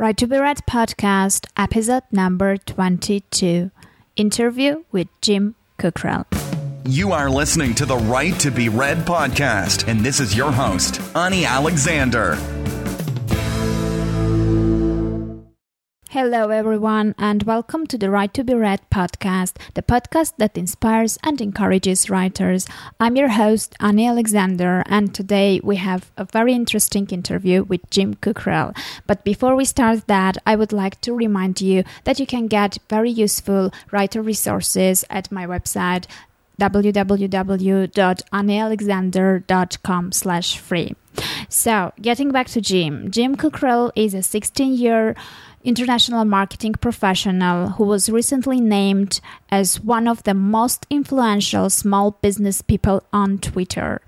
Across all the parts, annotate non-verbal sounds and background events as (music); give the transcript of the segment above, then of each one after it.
Right to be Read podcast, episode number 22. Interview with Jim Kukral. You are listening to the Right to be Read podcast, and this is your host, Ani Alexander. Hello, everyone, and welcome to the Right to Be Read podcast, the podcast that inspires and encourages writers. I'm your host, Ani Alexander, and today we have a very interesting interview with Jim Kukral. But before we start that, I would like to remind you that you can get very useful writer resources at my website www.anniealexander.com slash free. So, getting back to Jim. Jim Kukral is a 16-year international marketing professional who was recently named as one of the most influential small business people on Twitter.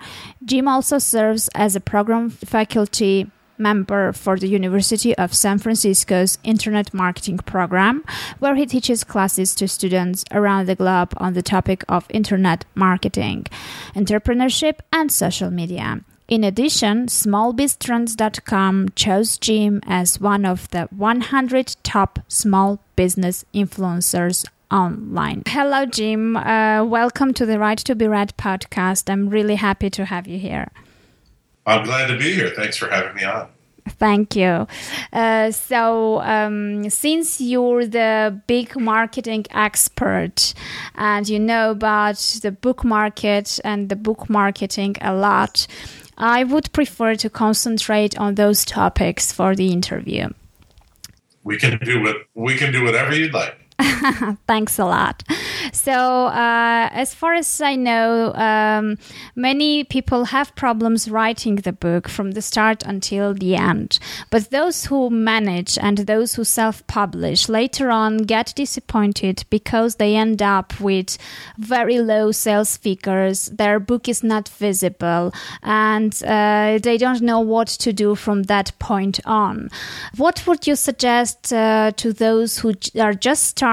Jim also serves as a program faculty member for the University of San Francisco's Internet Marketing Program, where he teaches classes to students around the globe on the topic of Internet marketing, entrepreneurship, and social media. In addition, smallbiztrends.com chose Jim as one of the 100 top small business influencers online. Hello, Jim. Uh, welcome to the Right to Be Read podcast. I'm really happy to have you here. I'm glad to be here. Thanks for having me on. Thank you. Uh, so, um, since you're the big marketing expert and you know about the book market and the book marketing a lot, I would prefer to concentrate on those topics for the interview. We can do what we can do whatever you'd like. (laughs) Thanks a lot. So, uh, as far as I know, um, many people have problems writing the book from the start until the end. But those who manage and those who self publish later on get disappointed because they end up with very low sales figures, their book is not visible, and uh, they don't know what to do from that point on. What would you suggest uh, to those who are just starting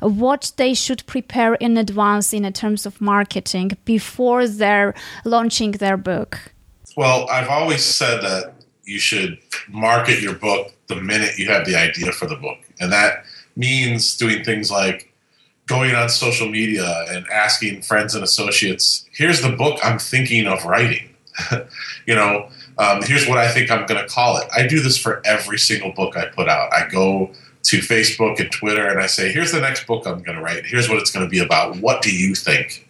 what they should prepare in advance in terms of marketing before they're launching their book? Well, I've always said that you should market your book the minute you have the idea for the book. And that means doing things like going on social media and asking friends and associates, here's the book I'm thinking of writing. (laughs) you know, um, here's what I think I'm going to call it. I do this for every single book I put out. I go to Facebook and Twitter and I say, here's the next book I'm going to write. Here's what it's going to be about. What do you think?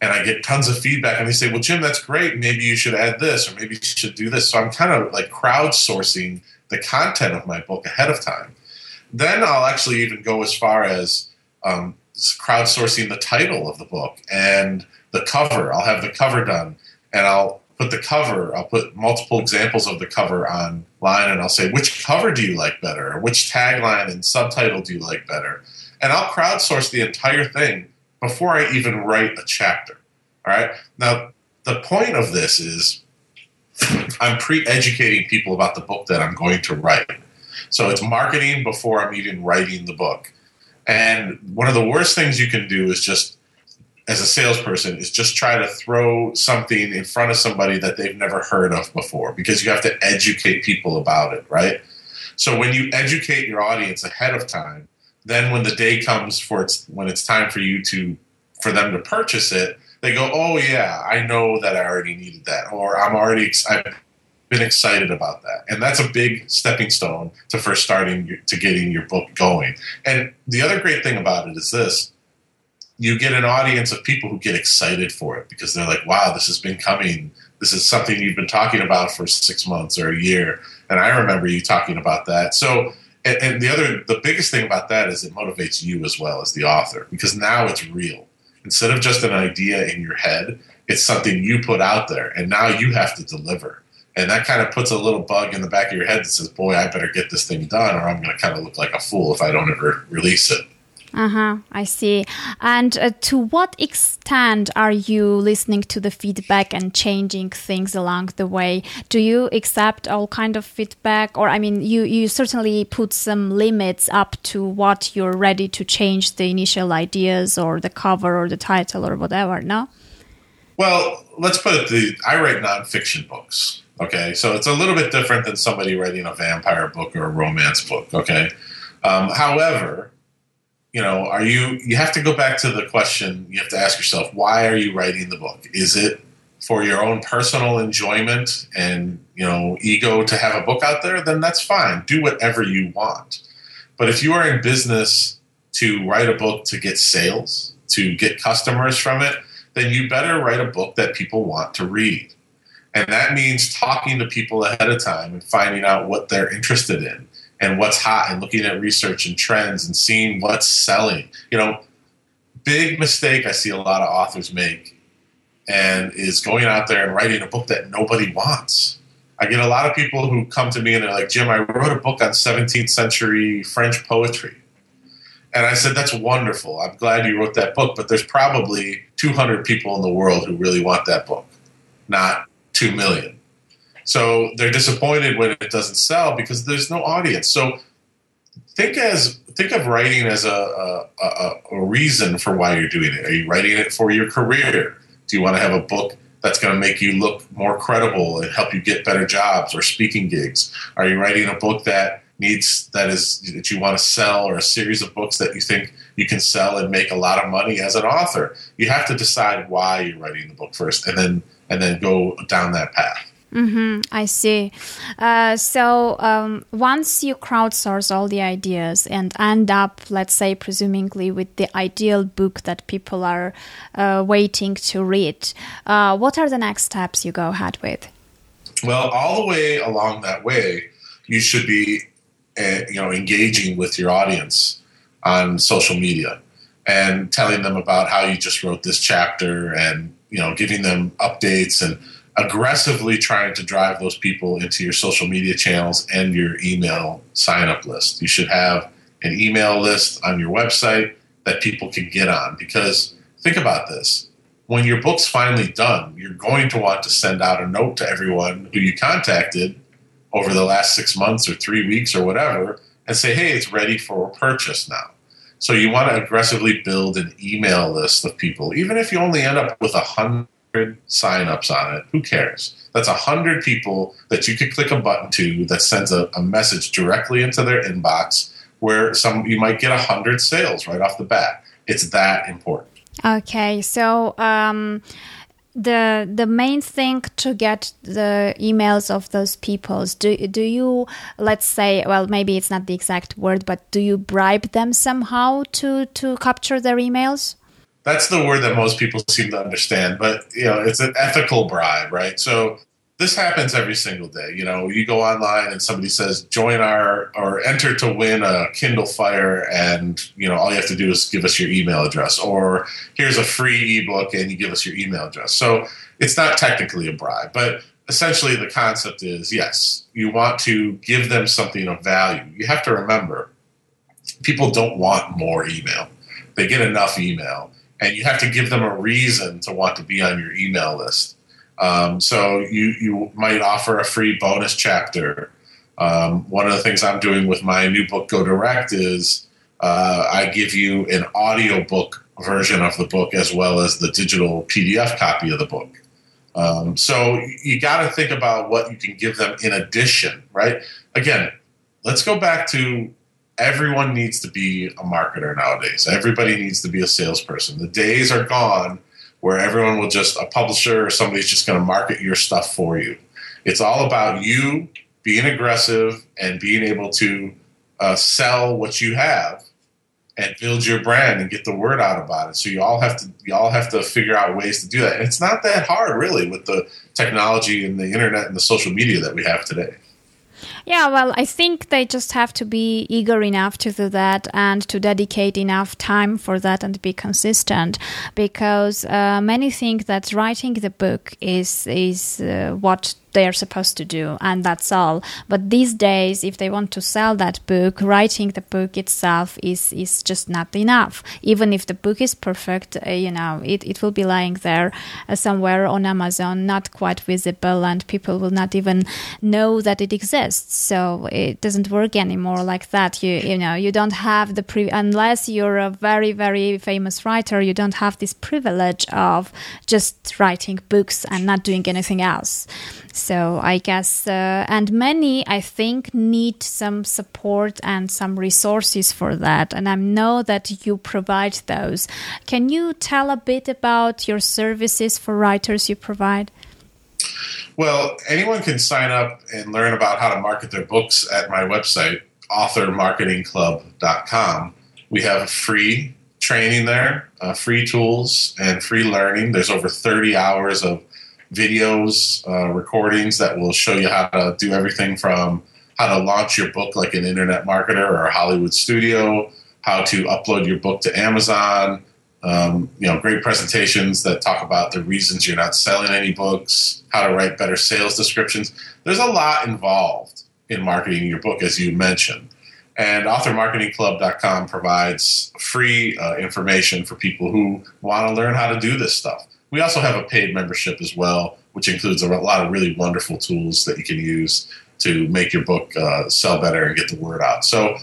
And I get tons of feedback and they say, well, Jim, that's great. Maybe you should add this or maybe you should do this. So I'm kind of like crowdsourcing the content of my book ahead of time. Then I'll actually even go as far as um, crowdsourcing the title of the book and the cover. I'll have the cover done and I'll put the cover, I'll put multiple examples of the cover online and I'll say, which cover do you like better? Which tagline and subtitle do you like better? And I'll crowdsource the entire thing before I even write a chapter. All right. Now, the point of this is (laughs) I'm pre educating people about the book that I'm going to write. So it's marketing before I'm even writing the book. And one of the worst things you can do is just as a salesperson is just try to throw something in front of somebody that they've never heard of before because you have to educate people about it, right? So when you educate your audience ahead of time, then when the day comes for it's when it's time for you to for them to purchase it, they go, "Oh yeah, I know that I already needed that," or "I'm already I've been excited about that," and that's a big stepping stone to first starting to getting your book going. And the other great thing about it is this: you get an audience of people who get excited for it because they're like, wow, this has been coming. This is something you've been talking about for six months or a year. And I remember you talking about that. So, and, and the other, the biggest thing about that is it motivates you as well as the author because now it's real. Instead of just an idea in your head, it's something you put out there and now you have to deliver. And that kind of puts a little bug in the back of your head that says, boy, I better get this thing done or I'm going to kind of look like a fool if I don't ever release it. Uh huh. I see. And uh, to what extent are you listening to the feedback and changing things along the way? Do you accept all kind of feedback, or I mean, you you certainly put some limits up to what you're ready to change the initial ideas or the cover or the title or whatever. No. Well, let's put it. The I write nonfiction books. Okay, so it's a little bit different than somebody writing a vampire book or a romance book. Okay, um, however, you know, are you? You have to go back to the question. You have to ask yourself, why are you writing the book? Is it for your own personal enjoyment and you know ego to have a book out there? Then that's fine. Do whatever you want. But if you are in business to write a book to get sales, to get customers from it, then you better write a book that people want to read. And that means talking to people ahead of time and finding out what they're interested in and what's hot and looking at research and trends and seeing what's selling. You know, big mistake I see a lot of authors make and is going out there and writing a book that nobody wants. I get a lot of people who come to me and they're like, Jim, I wrote a book on 17th century French poetry. And I said, That's wonderful. I'm glad you wrote that book, but there's probably 200 people in the world who really want that book, not 2 million. So they're disappointed when it doesn't sell because there's no audience. So think as think of writing as a, a, a, a reason for why you're doing it. Are you writing it for your career? Do you want to have a book that's going to make you look more credible and help you get better jobs or speaking gigs? Are you writing a book that needs that is that you want to sell or a series of books that you think you can sell and make a lot of money as an author? You have to decide why you're writing the book first and then and then go down that path. Mm-hmm, I see. Uh, so um, once you crowdsource all the ideas and end up, let's say, presumably with the ideal book that people are uh, waiting to read, uh, what are the next steps you go ahead with? Well, all the way along that way, you should be, uh, you know, engaging with your audience on social media and telling them about how you just wrote this chapter and you know giving them updates and aggressively trying to drive those people into your social media channels and your email sign up list. You should have an email list on your website that people can get on because think about this. When your book's finally done, you're going to want to send out a note to everyone who you contacted over the last six months or three weeks or whatever and say, hey, it's ready for purchase now. So you want to aggressively build an email list of people, even if you only end up with a hundred signups on it. Who cares? That's a hundred people that you could click a button to that sends a, a message directly into their inbox where some you might get a hundred sales right off the bat. It's that important. Okay, so um, the the main thing to get the emails of those people do do you let's say well maybe it's not the exact word but do you bribe them somehow to to capture their emails? That's the word that most people seem to understand but you know it's an ethical bribe right? So this happens every single day. You know you go online and somebody says join our or enter to win a kindle fire and you know all you have to do is give us your email address or here's a free ebook and you give us your email address. So it's not technically a bribe but essentially the concept is yes you want to give them something of value. You have to remember people don't want more email. They get enough email and you have to give them a reason to want to be on your email list. Um, so you you might offer a free bonus chapter. Um, one of the things I'm doing with my new book, Go Direct, is uh, I give you an audiobook version of the book as well as the digital PDF copy of the book. Um, so you got to think about what you can give them in addition, right? Again, let's go back to everyone needs to be a marketer nowadays. Everybody needs to be a salesperson. The days are gone where everyone will just a publisher or somebody's just going to market your stuff for you. It's all about you being aggressive and being able to uh, sell what you have and build your brand and get the word out about it. So you all have to you all have to figure out ways to do that. And it's not that hard really with the technology and the internet and the social media that we have today. Yeah, well, I think they just have to be eager enough to do that and to dedicate enough time for that and be consistent because uh, many think that writing the book is is uh, what they're supposed to do, and that's all. But these days, if they want to sell that book, writing the book itself is is just not enough. Even if the book is perfect, uh, you know, it, it will be lying there uh, somewhere on Amazon, not quite visible, and people will not even know that it exists. So it doesn't work anymore like that. You you know, you don't have the pre unless you're a very very famous writer, you don't have this privilege of just writing books and not doing anything else. So I guess, uh, and many, I think, need some support and some resources for that. And I know that you provide those. Can you tell a bit about your services for writers you provide? Well, anyone can sign up and learn about how to market their books at my website, authormarketingclub.com. We have free training there, uh, free tools, and free learning. There's over 30 hours of videos, uh, recordings that will show you how to do everything from how to launch your book like an internet marketer or a Hollywood studio, how to upload your book to Amazon, um, you know, great presentations that talk about the reasons you're not selling any books, how to write better sales descriptions. There's a lot involved in marketing your book, as you mentioned. And authormarketingclub.com provides free uh, information for people who want to learn how to do this stuff. We also have a paid membership as well, which includes a lot of really wonderful tools that you can use to make your book uh, sell better and get the word out. So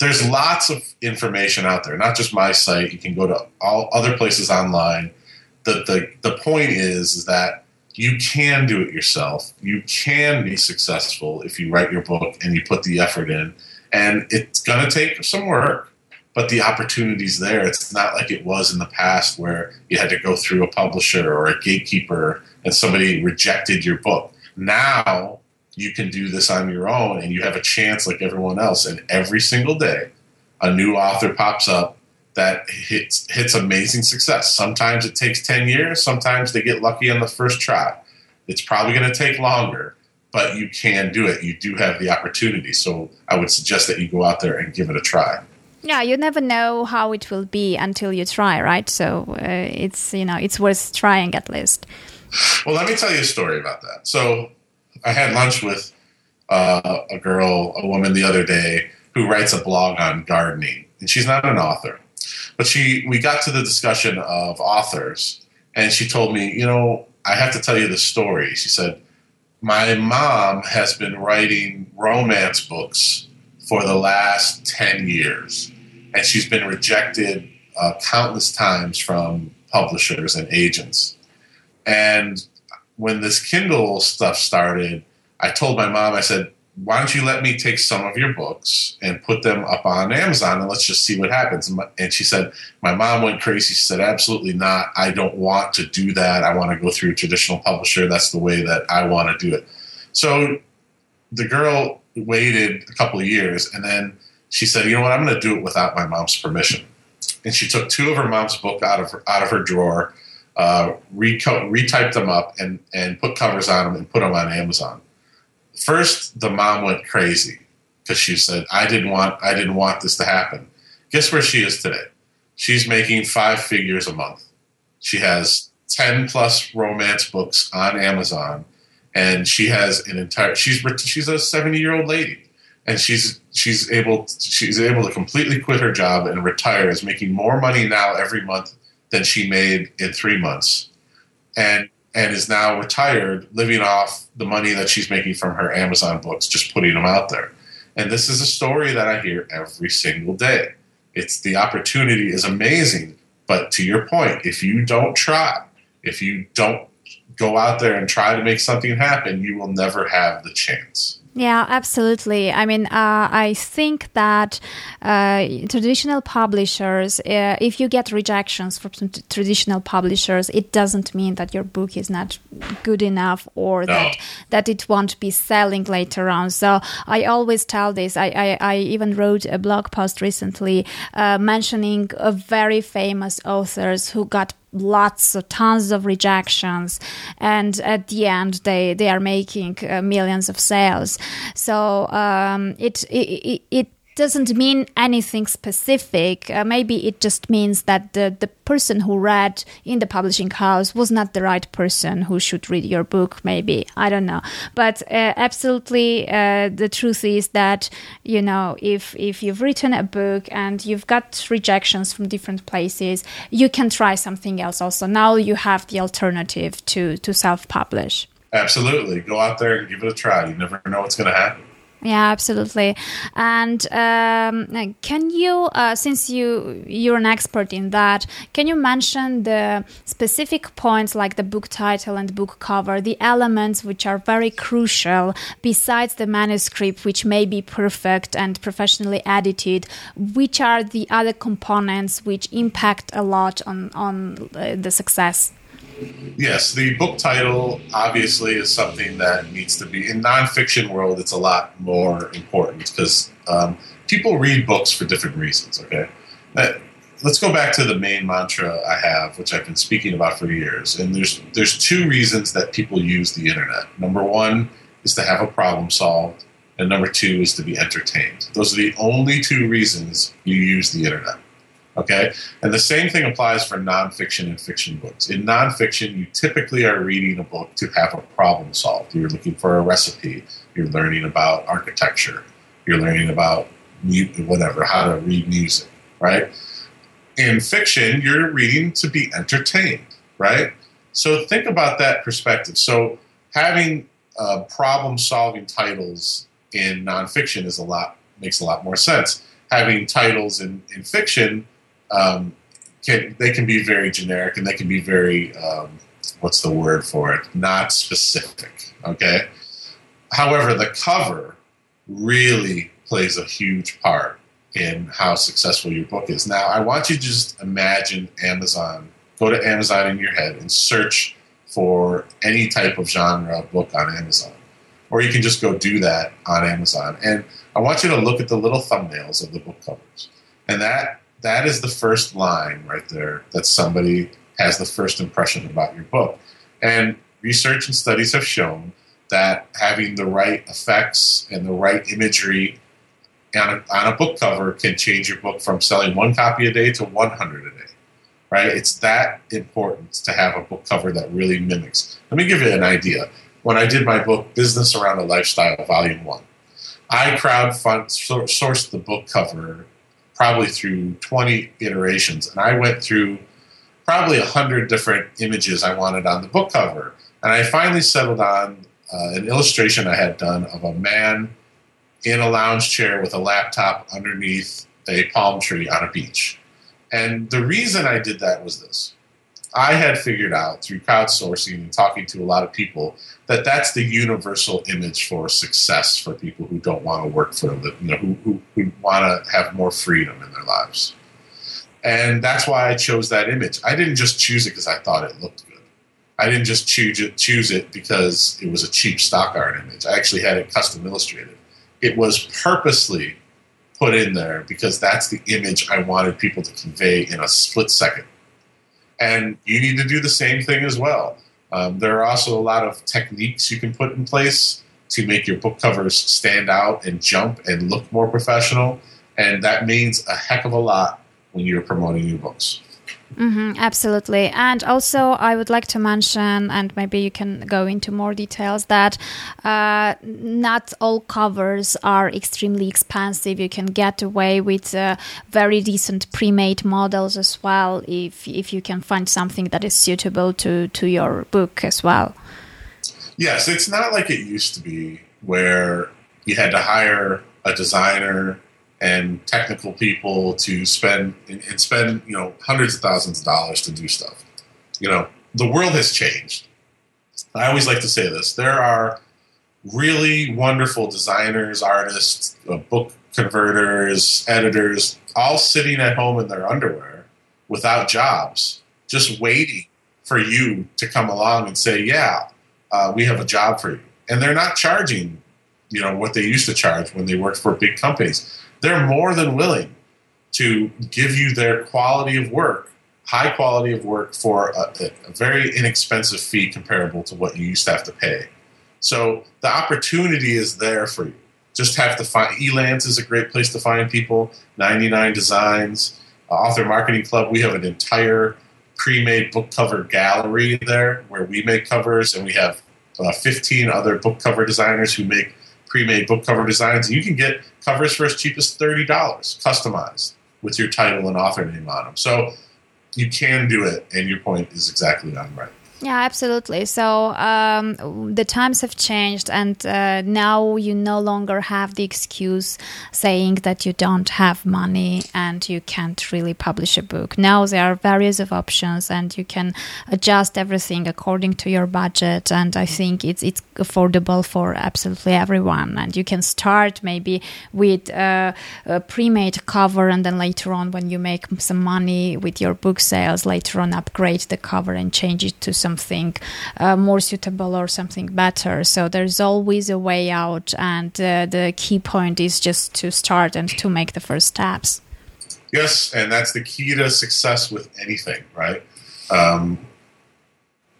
there's lots of information out there, not just my site. You can go to all other places online. The, the, the point is, is that you can do it yourself. You can be successful if you write your book and you put the effort in. And it's going to take some work, but the opportunity's there. It's not like it was in the past where you had to go through a publisher or a gatekeeper and somebody rejected your book. Now you can do this on your own and you have a chance like everyone else. And every single day, a new author pops up that hits hits amazing success. Sometimes it takes 10 years, sometimes they get lucky on the first try. It's probably going to take longer, but you can do it. You do have the opportunity. So I would suggest that you go out there and give it a try. Yeah, you never know how it will be until you try, right? So uh, it's you know it's worth trying at least. Well, let me tell you a story about that. So I had lunch with uh, a girl, a woman the other day who writes a blog on gardening, and she's not an author, but she we got to the discussion of authors, and she told me, you know, I have to tell you the story. She said, my mom has been writing romance books for the last ten years, and she's been rejected uh, countless times from publishers and agents, and when this Kindle stuff started, I told my mom, I said, why don't you let me take some of your books and put them up on Amazon and let's just see what happens? And she said, my mom went crazy. She said, absolutely not. I don't want to do that. I want to go through a traditional publisher. That's the way that I want to do it. So the girl waited a couple of years and then she said, you know what? I'm going to do it without my mom's permission. And she took two of her mom's book out of her, out of her drawer uh, reco- retyped them up and, and put covers on them and put them on Amazon. First, the mom went crazy because she said, "I didn't want I didn't want this to happen." Guess where she is today? She's making five figures a month. She has ten plus romance books on Amazon, and she has an entire. She's she's a seventy year old lady, and she's she's able she's able to completely quit her job and retire. Is making more money now every month than she made in three months, and and is now retired, living off the money that she's making from her Amazon books, just putting them out there. And this is a story that I hear every single day. It's the opportunity is amazing, but to your point, if you don't try, if you don't go out there and try to make something happen, you will never have the chance. Yeah, absolutely. I mean, uh, I think that uh, traditional publishers, uh, if you get rejections from t- traditional publishers, it doesn't mean that your book is not good enough or no. that that it won't be selling later on. So I always tell this. I, I, I even wrote a blog post recently uh, mentioning a very famous authors who got lots of tons of rejections and at the end they they are making uh, millions of sales. So um, it, it it doesn't mean anything specific. Uh, maybe it just means that the, the person who read in the publishing house was not the right person who should read your book, maybe. I don't know. But uh, absolutely, uh, the truth is that, you know, if, if you've written a book and you've got rejections from different places, you can try something else also. Now you have the alternative to, to self publish. Absolutely. Go out there and give it a try. You never know what's going to happen. Yeah, absolutely. And um, can you, uh, since you you're an expert in that, can you mention the specific points like the book title and book cover, the elements which are very crucial besides the manuscript, which may be perfect and professionally edited? Which are the other components which impact a lot on on uh, the success? Yes, the book title obviously is something that needs to be in nonfiction world. It's a lot more important because um, people read books for different reasons. Okay, let's go back to the main mantra I have, which I've been speaking about for years. And there's there's two reasons that people use the internet. Number one is to have a problem solved, and number two is to be entertained. Those are the only two reasons you use the internet. Okay? And the same thing applies for nonfiction and fiction books. In nonfiction, you typically are reading a book to have a problem solved. You're looking for a recipe, you're learning about architecture, you're learning about whatever, how to read music, right? In fiction, you're reading to be entertained, right? So think about that perspective. So having uh, problem solving titles in nonfiction is a lot makes a lot more sense. Having titles in, in fiction um, can they can be very generic and they can be very um, what's the word for it? Not specific. Okay. However, the cover really plays a huge part in how successful your book is. Now, I want you to just imagine Amazon. Go to Amazon in your head and search for any type of genre book on Amazon. Or you can just go do that on Amazon. And I want you to look at the little thumbnails of the book covers. And that that is the first line right there that somebody has the first impression about your book. And research and studies have shown that having the right effects and the right imagery on a, on a book cover can change your book from selling one copy a day to 100 a day. Right? It's that important to have a book cover that really mimics. Let me give you an idea. When I did my book, Business Around a Lifestyle, Volume 1, I crowdfund sourced the book cover probably through 20 iterations. And I went through probably 100 different images I wanted on the book cover. And I finally settled on uh, an illustration I had done of a man in a lounge chair with a laptop underneath a palm tree on a beach. And the reason I did that was this I had figured out through crowdsourcing and talking to a lot of people that that's the universal image for success for people who don't want to work for a living, who, who, who want to have more freedom in their lives. And that's why I chose that image. I didn't just choose it because I thought it looked good. I didn't just choose it, choose it because it was a cheap stock art image. I actually had it custom illustrated. It was purposely put in there because that's the image I wanted people to convey in a split second and you need to do the same thing as well. Um, there are also a lot of techniques you can put in place to make your book covers stand out and jump and look more professional. And that means a heck of a lot when you're promoting your books. Mm-hmm, absolutely. And also, I would like to mention, and maybe you can go into more details, that uh, not all covers are extremely expensive. You can get away with uh, very decent pre made models as well if, if you can find something that is suitable to, to your book as well. Yes, it's not like it used to be where you had to hire a designer and technical people to spend and spend you know hundreds of thousands of dollars to do stuff. You know, the world has changed. I always like to say this: there are really wonderful designers, artists, uh, book converters, editors, all sitting at home in their underwear without jobs, just waiting for you to come along and say, "Yeah, uh, we have a job for you," and they're not charging, you know, what they used to charge when they worked for big companies they're more than willing to give you their quality of work, high quality of work for a, a, very inexpensive fee comparable to what you used to have to pay. So the opportunity is there for you. Just have to find Elance is a great place to find people. 99 Designs, uh, Author Marketing Club. We have an entire pre-made book cover gallery there where we make covers, and we have uh, 15 other book cover designers who make pre-made book cover designs. You can get covers for as cheap as thirty dollars, customized with your title and author name on them. So you can do it, and your point is exactly on right. Yeah, absolutely. So um, the times have changed, and uh, now you no longer have the excuse saying that you don't have money and you can't really publish a book. Now there are various of options, and you can adjust everything according to your budget. And I think it's it's affordable for absolutely everyone. And you can start maybe with uh, a pre-made cover, and then later on, when you make some money with your book sales, later on upgrade the cover and change it to something uh, more suitable or something better. So there's always a way out, and uh, the key point is just to start and to make the first steps. Yes, and that's the key to success with anything, right? Um,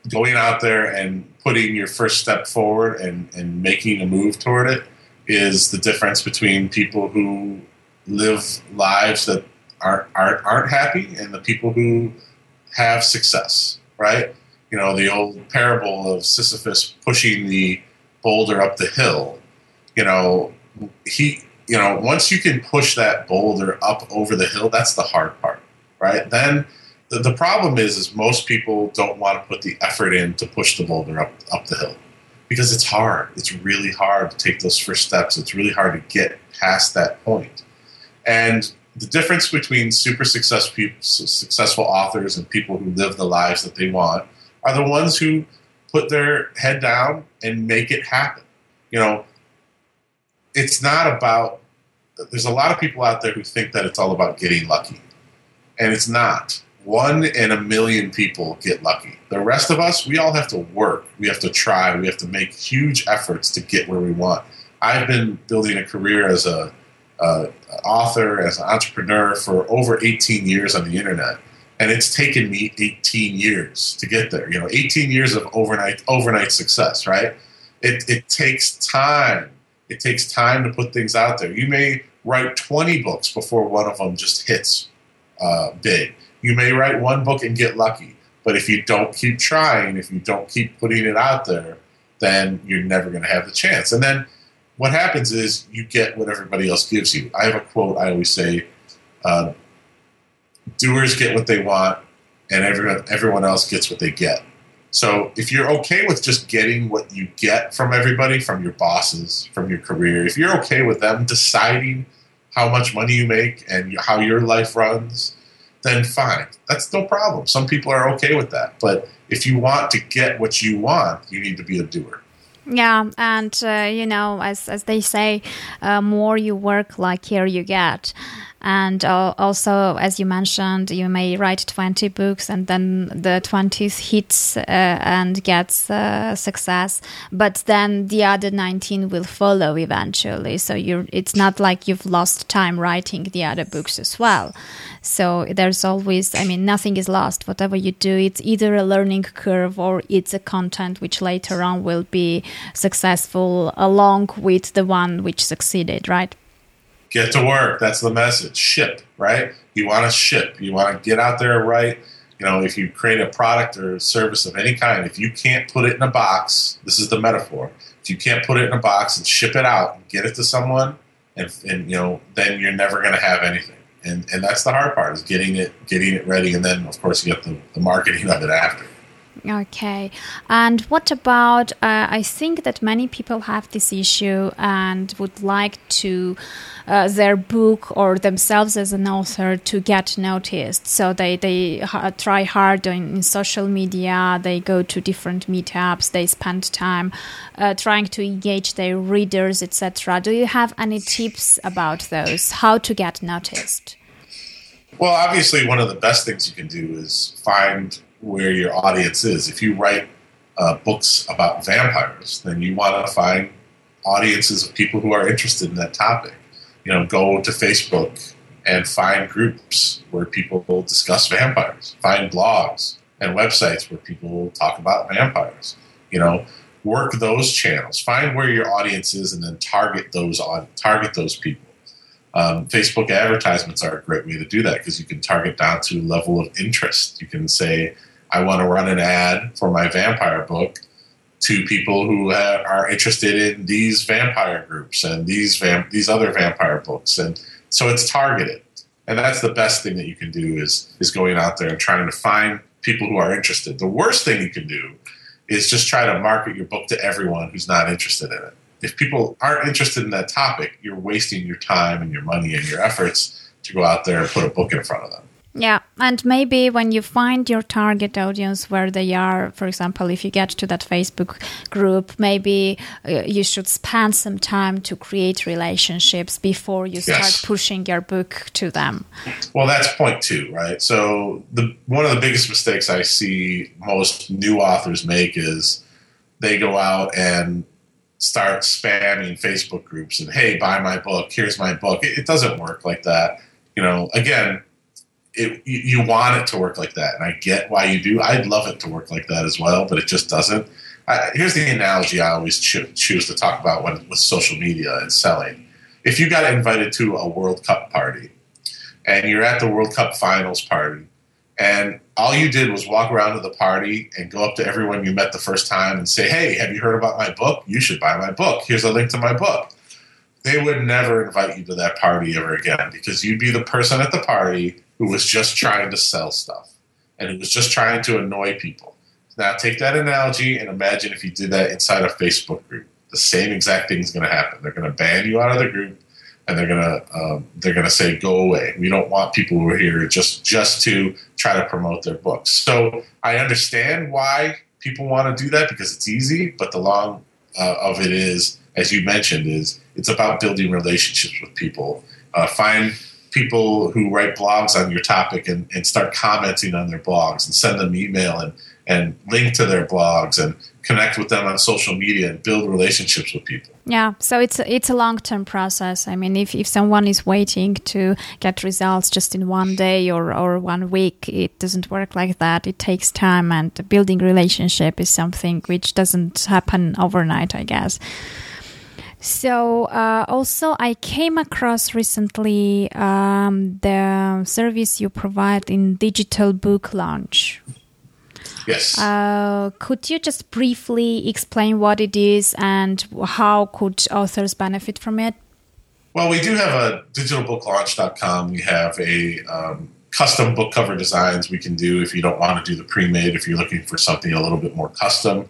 going out there and putting your first step forward and, and making a move toward it is the difference between people who live lives that aren't, aren't, aren't happy and the people who have success, right? You know, the old parable of Sisyphus pushing the boulder up the hill. You know, he, you know, once you can push that boulder up over the hill, that's the hard part, right? Then the, the problem is, is most people don't want to put the effort in to push the boulder up up the hill because it's hard. It's really hard to take those first steps. It's really hard to get past that point. And the difference between super success people, successful authors and people who live the lives that they want are the ones who put their head down and make it happen. You know, it's not about, there's a lot of people out there who think that it's all about getting lucky, and it's not. One in a million people get lucky. The rest of us, we all have to work. We have to try. We have to make huge efforts to get where we want. I've been building a career as a author, as an entrepreneur for over 18 years on the internet, and it's taken me 18 years to get there. You know, 18 years of overnight overnight success, right? It, it takes time. It takes time to put things out there. You may write 20 books before one of them just hits uh, big. You may write one book and get lucky, but if you don't keep trying, if you don't keep putting it out there, then you're never going to have the chance. And then what happens is you get what everybody else gives you. I have a quote I always say: uh, "Doers get what they want, and everyone everyone else gets what they get." So if you're okay with just getting what you get from everybody, from your bosses, from your career, if you're okay with them deciding how much money you make and how your life runs, then fine. That's no problem. Some people are okay with that. But if you want to get what you want, you need to be a doer. Yeah, and uh, you know, as as they say, uh, more you work, like here you get. And also, as you mentioned, you may write 20 books and then the 20th hits uh, and gets uh, success, but then the other 19 will follow eventually. So you're, it's not like you've lost time writing the other books as well. So there's always, I mean, nothing is lost. Whatever you do, it's either a learning curve or it's a content which later on will be successful along with the one which succeeded, right? Get to work. That's the message. Ship, right? You want to ship. You want to get out there right. You know, if you create a product or a service of any kind, if you can't put it in a box, this is the metaphor. If you can't put it in a box and ship it out and get it to someone, and, and you know, then you're never going to have anything. And and that's the hard part is getting it getting it ready, and then of course you get the, the marketing of it after. Okay. And what about? Uh, I think that many people have this issue and would like to uh, their book or themselves as an author to get noticed. So they they ha- try hard in, in, social media. They go to different meetups. They spend time uh, trying to engage their readers, etc. Do you have any tips about those? How to get noticed? Well, obviously, one of the best things you can do is find where your audience is. If you write uh, books about vampires, then you want to find audiences of people who are interested in that topic. You know, go to Facebook and find groups where people discuss vampires. Find blogs and websites where people talk about vampires. You know, work those channels. Find where your audience is, and then target those on target those people. Um, Facebook advertisements are a great way to do that because you can target down to a level of interest. You can say, I want to run an ad for my vampire book to people who are interested in these vampire groups and these these other vampire books, and so it's targeted. And that's the best thing that you can do is is going out there and trying to find people who are interested. The worst thing you can do is just try to market your book to everyone who's not interested in it. If people aren't interested in that topic, you're wasting your time and your money and your efforts to go out there and put a book in front of them. Yeah, and maybe when you find your target audience where they are, for example, if you get to that Facebook group, maybe uh, you should spend some time to create relationships before you start yes. pushing your book to them. Well, that's point two, right? So the one of the biggest mistakes I see most new authors make is they go out and start spamming Facebook groups and hey, buy my book. Here's my book. It, it doesn't work like that. You know, again it, you want it to work like that, and I get why you do. I'd love it to work like that as well, but it just doesn't. I, here's the analogy I always cho- choose to talk about when with social media and selling. If you got invited to a World Cup party, and you're at the World Cup finals party, and all you did was walk around to the party and go up to everyone you met the first time and say, "Hey, have you heard about my book? You should buy my book. Here's a link to my book." They would never invite you to that party ever again because you'd be the person at the party who was just trying to sell stuff and who was just trying to annoy people. Now, take that analogy and imagine if you did that inside a Facebook group. The same exact thing is going to happen. They're going to ban you out of the group, and they're going to um, they're going to say, "Go away. We don't want people who are here just just to try to promote their books." So I understand why people want to do that because it's easy, but the long uh, of it is, as you mentioned, is it's about building relationships with people. Uh, find people who write blogs on your topic and, and start commenting on their blogs and send them email and, and link to their blogs and connect with them on social media and build relationships with people. Yeah, so it's it's a long term process. I mean, if, if someone is waiting to get results just in one day or, or one week, it doesn't work like that. It takes time, and building relationship is something which doesn't happen overnight, I guess. So, uh, also, I came across recently um, the service you provide in digital book launch. Yes. Uh, could you just briefly explain what it is and how could authors benefit from it? Well, we do have a digitalbooklaunch.com. We have a um, custom book cover designs we can do if you don't want to do the pre-made. If you're looking for something a little bit more custom,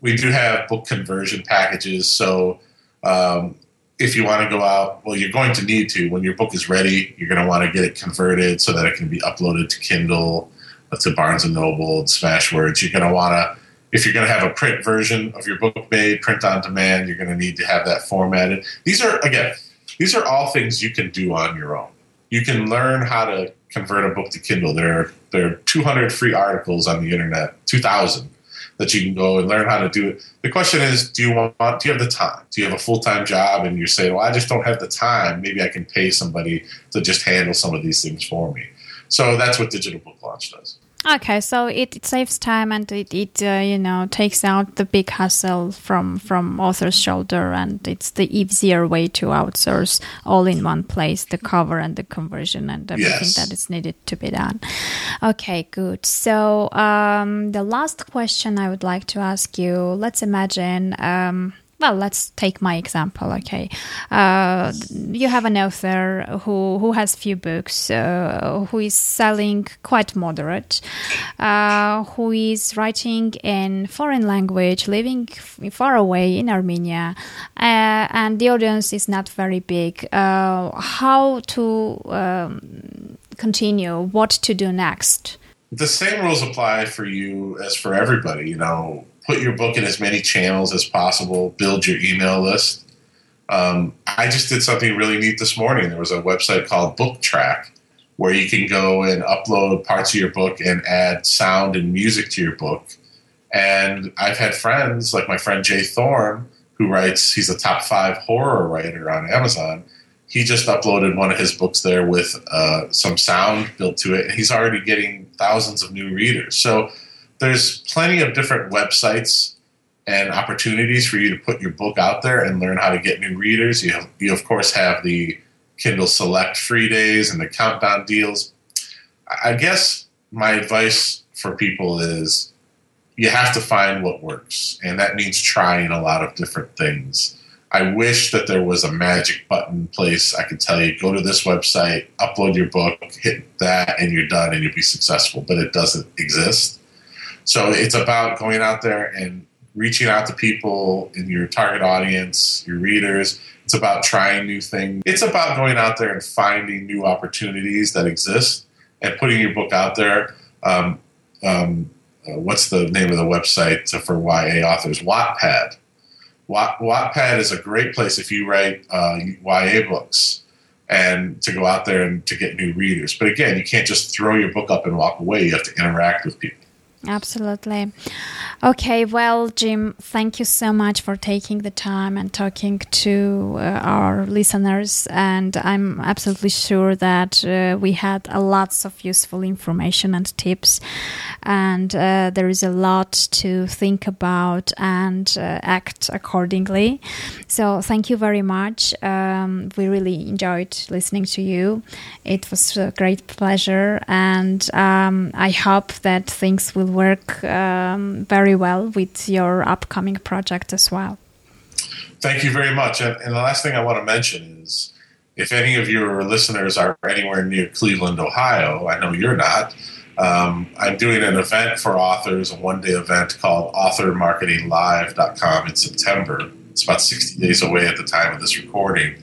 we do have book conversion packages. So um, if you want to go out, well, you're going to need to. When your book is ready, you're going to want to get it converted so that it can be uploaded to Kindle, to Barnes and Noble, and Smashwords. You're going to want to, if you're going to have a print version of your book made, print on demand, you're going to need to have that formatted. These are, again, these are all things you can do on your own. You can learn how to convert a book to Kindle. There are, there are 200 free articles on the internet, 2,000 that you can go and learn how to do it. The question is, do you want? Do you have the time? Do you have a full time job? And you're saying, well, I just don't have the time. Maybe I can pay somebody to just handle some of these things for me. So that's what Digital Book Launch does. Okay, so it, it saves time and it, it uh, you know takes out the big hassle from from author's shoulder, and it's the easier way to outsource all in one place the cover and the conversion and everything yes. that is needed to be done. Okay, good. So um, the last question I would like to ask you: Let's imagine. Um, well, let's take my example. Okay, uh, you have an author who who has few books, uh, who is selling quite moderate, uh, who is writing in foreign language, living far away in Armenia, uh, and the audience is not very big. Uh, how to um, continue? What to do next? The same rules apply for you as for everybody. You know put your book in as many channels as possible, build your email list. Um, I just did something really neat this morning. There was a website called BookTrack where you can go and upload parts of your book and add sound and music to your book. And I've had friends, like my friend J. Thorn, who writes, he's a top five horror writer on Amazon. He just uploaded one of his books there with uh, some sound built to it, and he's already getting thousands of new readers. So there's plenty of different websites and opportunities for you to put your book out there and learn how to get new readers. You have, you of course have the Kindle Select free days and the countdown deals. I guess my advice for people is you have to find what works, and that means trying a lot of different things. I wish that there was a magic button place I could tell you go to this website, upload your book, hit that, and you're done, and you'll be successful. But it doesn't exist. So it's about going out there and reaching out to people in your target audience, your readers. It's about trying new things. It's about going out there and finding new opportunities that exist and putting your book out there. Um, um, uh, what's the name of the website for YA authors? Wattpad Wattpad is a great place if you write uh, YA books and to go out there and to get new readers. But again, you can't just throw your book up and walk away. You have to interact with people. Absolutely. Okay, well, Jim, thank you so much for taking the time and talking to uh, our listeners. And I'm absolutely sure that uh, we had a lots of useful information and tips. And uh, there is a lot to think about and uh, act accordingly. So, thank you very much. Um, we really enjoyed listening to you. It was a great pleasure. And um, I hope that things will work um, very well with your upcoming project as well. Thank you very much. And, and, the last thing I want to mention is if any of your listeners are anywhere near Cleveland, Ohio, I know you're not. Um, I'm doing an event for authors, a one day event called authormarketinglive.com in September. It's about 60 days away at the time of this recording.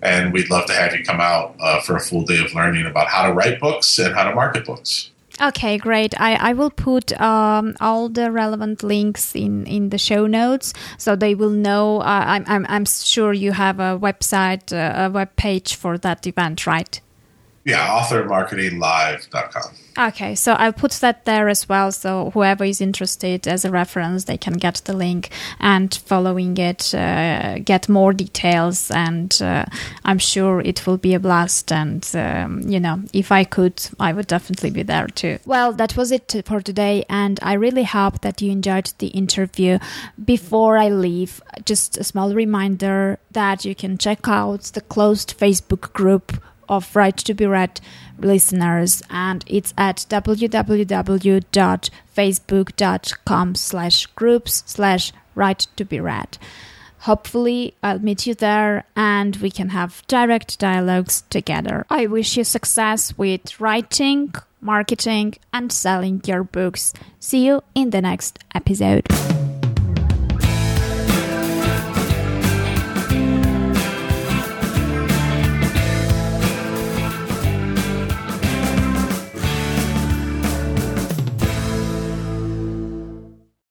And we'd love to have you come out uh, for a full day of learning about how to write books and how to market books. Okay, great. I, I will put um, all the relevant links in, in the show notes so they will know. Uh, I'm, I'm, I'm sure you have a website, uh, a web page for that event, right? Yeah, authormarketinglive.com. Okay, so I'll put that there as well. So whoever is interested as a reference, they can get the link and following it, uh, get more details. And uh, I'm sure it will be a blast. And, um, you know, if I could, I would definitely be there too. Well, that was it for today. And I really hope that you enjoyed the interview. Before I leave, just a small reminder that you can check out the closed Facebook group of Right to be Read listeners and it's at www.facebook.com slash groups slash right to be read. Hopefully, I'll meet you there and we can have direct dialogues together. I wish you success with writing, marketing, and selling your books. See you in the next episode.